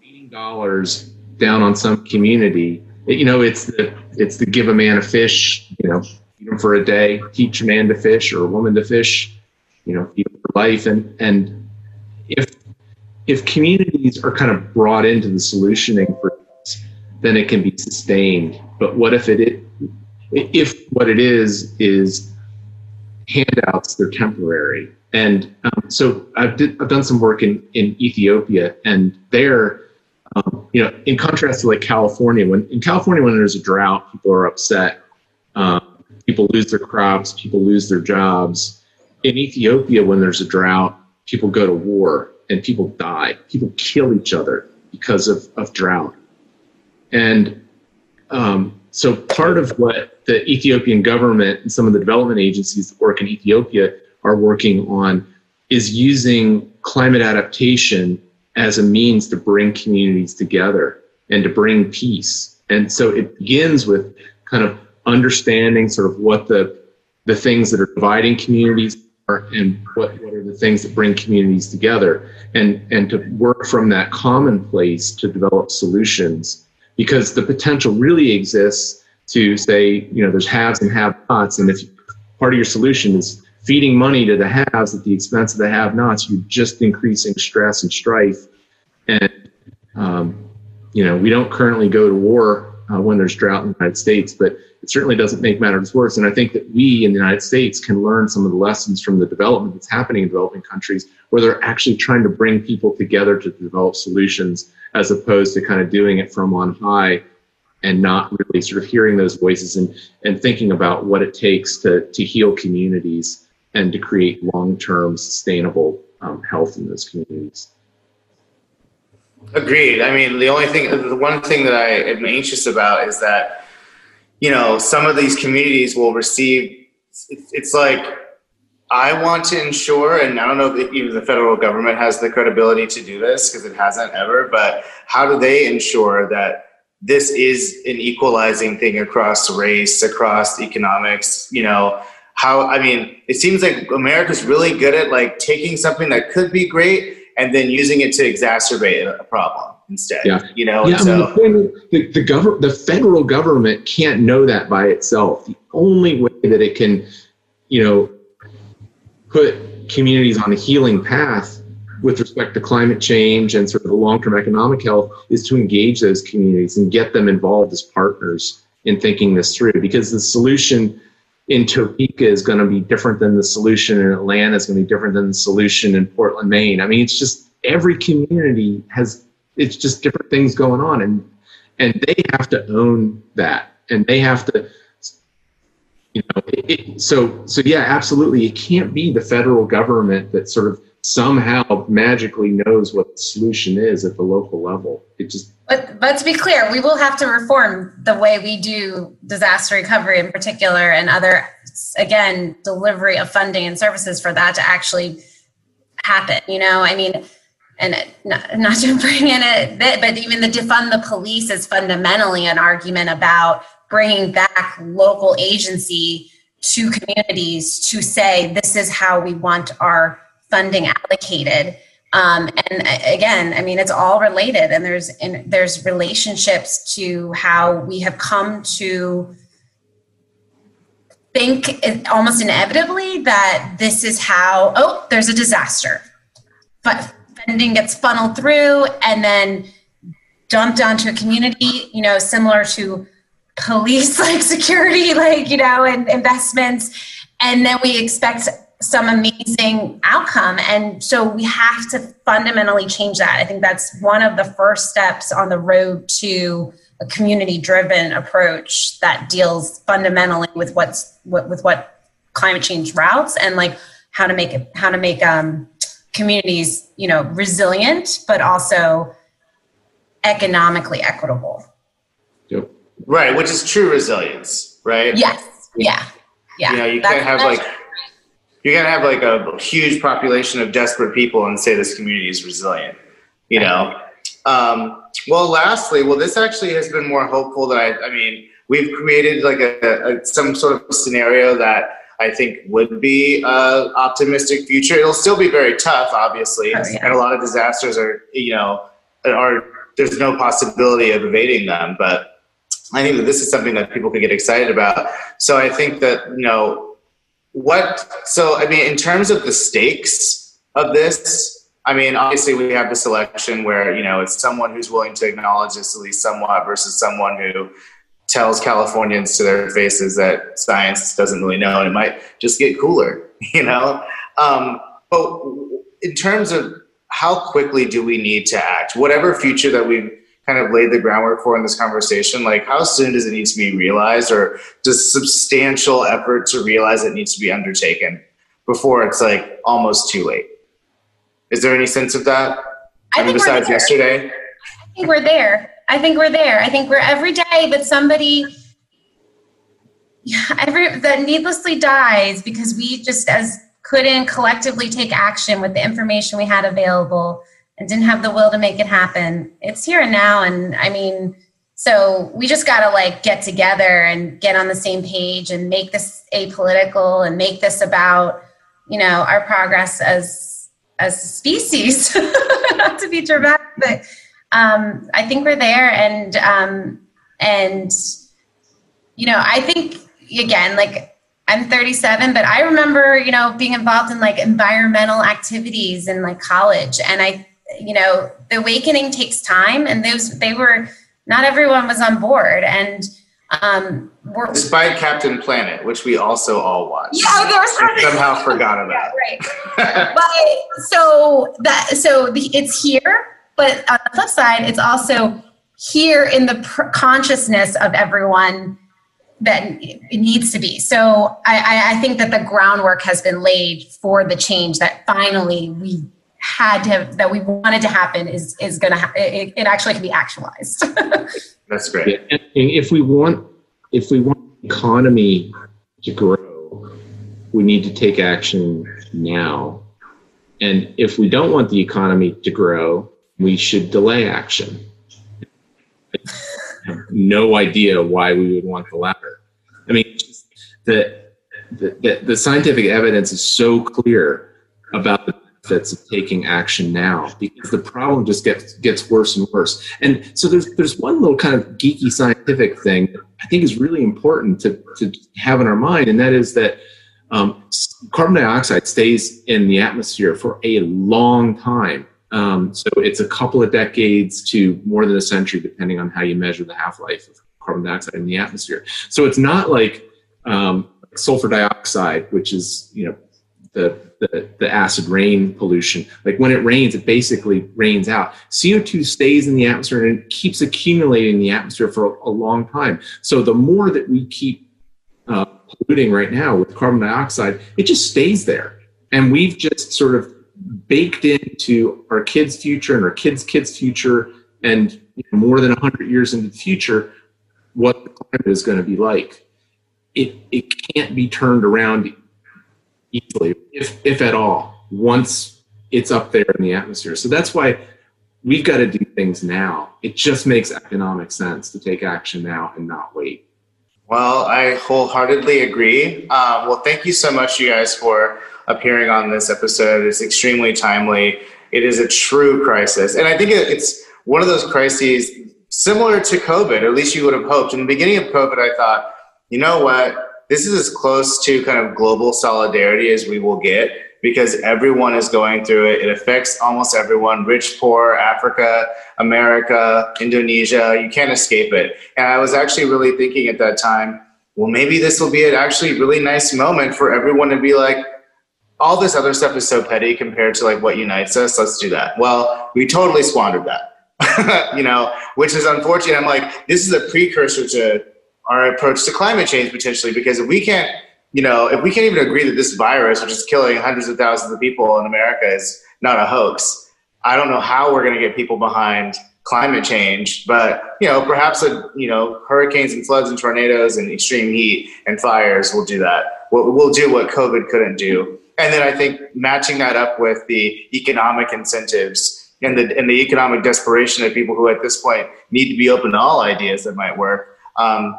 feeding dollars down on some community, it, you know, it's the it's the give a man a fish, you know, feed him for a day, teach a man to fish or a woman to fish, you know, feed for life. And and if if communities are kind of brought into the solutioning for then it can be sustained. But what if it, if what it is is handouts, they're temporary. And um, so I've, did, I've done some work in, in Ethiopia, and there, um, you know, in contrast to like California, when in California when there's a drought, people are upset. Um, people lose their crops, people lose their jobs. In Ethiopia, when there's a drought, people go to war and people die. People kill each other because of, of drought. And um, so part of what the Ethiopian government and some of the development agencies that work in Ethiopia are working on is using climate adaptation as a means to bring communities together and to bring peace. And so it begins with kind of understanding sort of what the the things that are dividing communities are and what, what are the things that bring communities together and and to work from that common place to develop solutions because the potential really exists to say, you know, there's haves and have-nots, and if part of your solution is feeding money to the haves at the expense of the have-nots, you're just increasing stress and strife. And um, you know, we don't currently go to war uh, when there's drought in the United States, but it certainly doesn't make matters worse. And I think that we in the United States can learn some of the lessons from the development that's happening in developing countries, where they're actually trying to bring people together to develop solutions as opposed to kind of doing it from on high and not really sort of hearing those voices and, and thinking about what it takes to, to heal communities and to create long-term sustainable um, health in those communities. Agreed. I mean, the only thing, the one thing that I am anxious about is that, you know, some of these communities will receive, it's, like I want to ensure, and I don't know if even the federal government has the credibility to do this because it hasn't ever, but how do they ensure that this is an equalizing thing across race, across economics? You know, how, I mean, it seems like America's really good at like taking something that could be great and then using it to exacerbate a problem. instead. Yeah. You know, Yeah, and I mean, the, the, the, govern, the federal government can't know that by itself. The only way that it can, you know, put communities on a healing path with respect to climate change and sort of the long-term economic health is to engage those communities and get them involved as partners in thinking this through. Because the solution in Topeka is going to be different than the solution in Atlanta is going to be different than the solution in Portland, Maine. I mean, it's just every community has it's just different things going on, and and they have to own that, and they have to. You know, it, it, so so yeah, absolutely. It can't be the federal government that sort of somehow magically knows what the solution is at the local level. It just But to be clear, we will have to reform the way we do disaster recovery in particular and other again delivery of funding and services for that to actually happen. You know, I mean, and not, not to (laughs) bring in it, but even the defund the police is fundamentally an argument about bringing back local agency to communities to say this is how we want our funding allocated. Um, and again, I mean, it's all related, and there's and there's relationships to how we have come to think almost inevitably that this is how. Oh, there's a disaster, but funding gets funneled through and then dumped onto a community. You know, similar to police (laughs) like security, like you know, and investments, and then we expect some amazing outcome. And so we have to fundamentally change that. I think that's one of the first steps on the road to a community driven approach that deals fundamentally with what's what, with what climate change routes and like how to make it how to make um, communities you know resilient but also economically equitable yep. right which is true resilience right yes yeah yeah you know you can't have like you can't have like a huge population of desperate people and say this community is resilient you know um, well lastly well this actually has been more hopeful than i i mean we've created like a, a some sort of scenario that I think would be a optimistic future. It'll still be very tough, obviously, Oh, yeah. and a lot of disasters are, you know, are there's no possibility of evading them. But I think that this is something that people can get excited about. So I think that you know what. So I mean, in terms of the stakes of this, I mean, obviously we have this election where you know it's someone who's willing to acknowledge this at least somewhat versus someone who tells Californians to their faces that science doesn't really know, and it might just get cooler, (laughs) you know. Um, but in terms of how quickly do we need to act, whatever future that we've kind of laid the groundwork for in this conversation, like how soon does it need to be realized, or does substantial effort to realize it needs to be undertaken before it's like almost too late? Is there any sense of that? I mean, think besides yesterday. I think we're there. I think we're there. I think we're every day that somebody every that needlessly dies because we just as couldn't collectively take action with the information we had available and didn't have the will to make it happen. It's here and now and I mean so we just got to like get together and get on the same page and make this apolitical and make this about you know our progress as as a species (laughs) not to be dramatic but um, I think we're there, and um, and you know, I think again, like I'm 37, but I remember you know being involved in like environmental activities in like college, and I, you know, the awakening takes time, and those they were not everyone was on board, and um, we're Despite Captain Planet, which we also all watched. Yeah, there was somehow forgot yeah, about. (laughs) right. but so that so the, it's here but on the flip side it's also here in the pr- consciousness of everyone that it needs to be so I, I think that the groundwork has been laid for the change that finally we had to have, that we wanted to happen is is gonna ha- it, it actually can be actualized (laughs) That's great. Yeah, and if we want if we want economy to grow, we need to take action now. And if we don't want the economy to grow, we should delay action. I have no idea why we would want the latter. I mean, the the, the, the scientific evidence is so clear about the benefits of taking action now because the problem just gets gets worse and worse. And so there's there's one little kind of geeky scientific thing that I think is really important to, to have in our mind, and that is that um, carbon dioxide stays in the atmosphere for a long time. Um, so it's a couple of decades to more than a century, depending on how you measure the half life of carbon dioxide in the atmosphere. So it's not like um, sulfur dioxide, which is you know the, the, the acid rain pollution. Like when it rains, it basically rains out. CO2 stays in the atmosphere and it keeps accumulating in the atmosphere for a, a long time. So the more that we keep uh, polluting right now with carbon dioxide, it just stays there. And we've just sort of baked into our kids' future and our kids' kids' future, and you know, more than 100 years into the future, what the climate is going to be like. It, it can't be turned around easily, if, if at all, once it's up there in the atmosphere. So that's why we've got to do things now. It just makes economic sense to take action now and not wait. Well, I wholeheartedly agree. Um, well, thank you so much, you guys, for appearing on this episode. It's extremely timely. It is a true crisis. And I think it's one of those crises similar to COVID, at least you would have hoped. In the beginning of COVID, I thought, you know what? This is as close to kind of global solidarity as we will get because everyone is going through it. It affects almost everyone rich, poor, Africa, America, Indonesia. You can't escape it. And I was actually really thinking at that time, well, maybe this will be an actually really nice moment for everyone to be like, all this other stuff is so petty compared to like what unites us. Let's do that. Well, we totally squandered that, (laughs) you know, which is unfortunate. I'm like, this is a precursor to our approach to climate change potentially because if we can't you know if we can't even agree that this virus which is killing hundreds of thousands of people in america is not a hoax i don't know how we're going to get people behind climate change but you know perhaps a, you know hurricanes and floods and tornadoes and extreme heat and fires will do that we'll, we'll do what covid couldn't do. And then i think matching that up with the economic incentives and the, and the economic desperation of people who at this point need to be open to all ideas that might work um,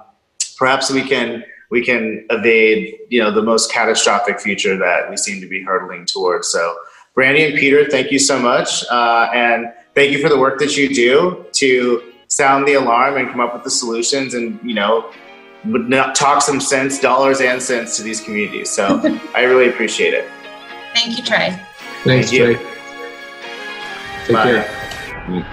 perhaps we can we can evade you know the most catastrophic future that we seem to be hurtling towards. So, Brandy and Peter, thank you so much, uh, and thank you for the work that you do to sound the alarm and come up with the solutions, and you know talk some sense, dollars and cents to these communities. So, (laughs) I really appreciate it. Thank you, Trey. Thanks, Thank Trey. Take Bye. care.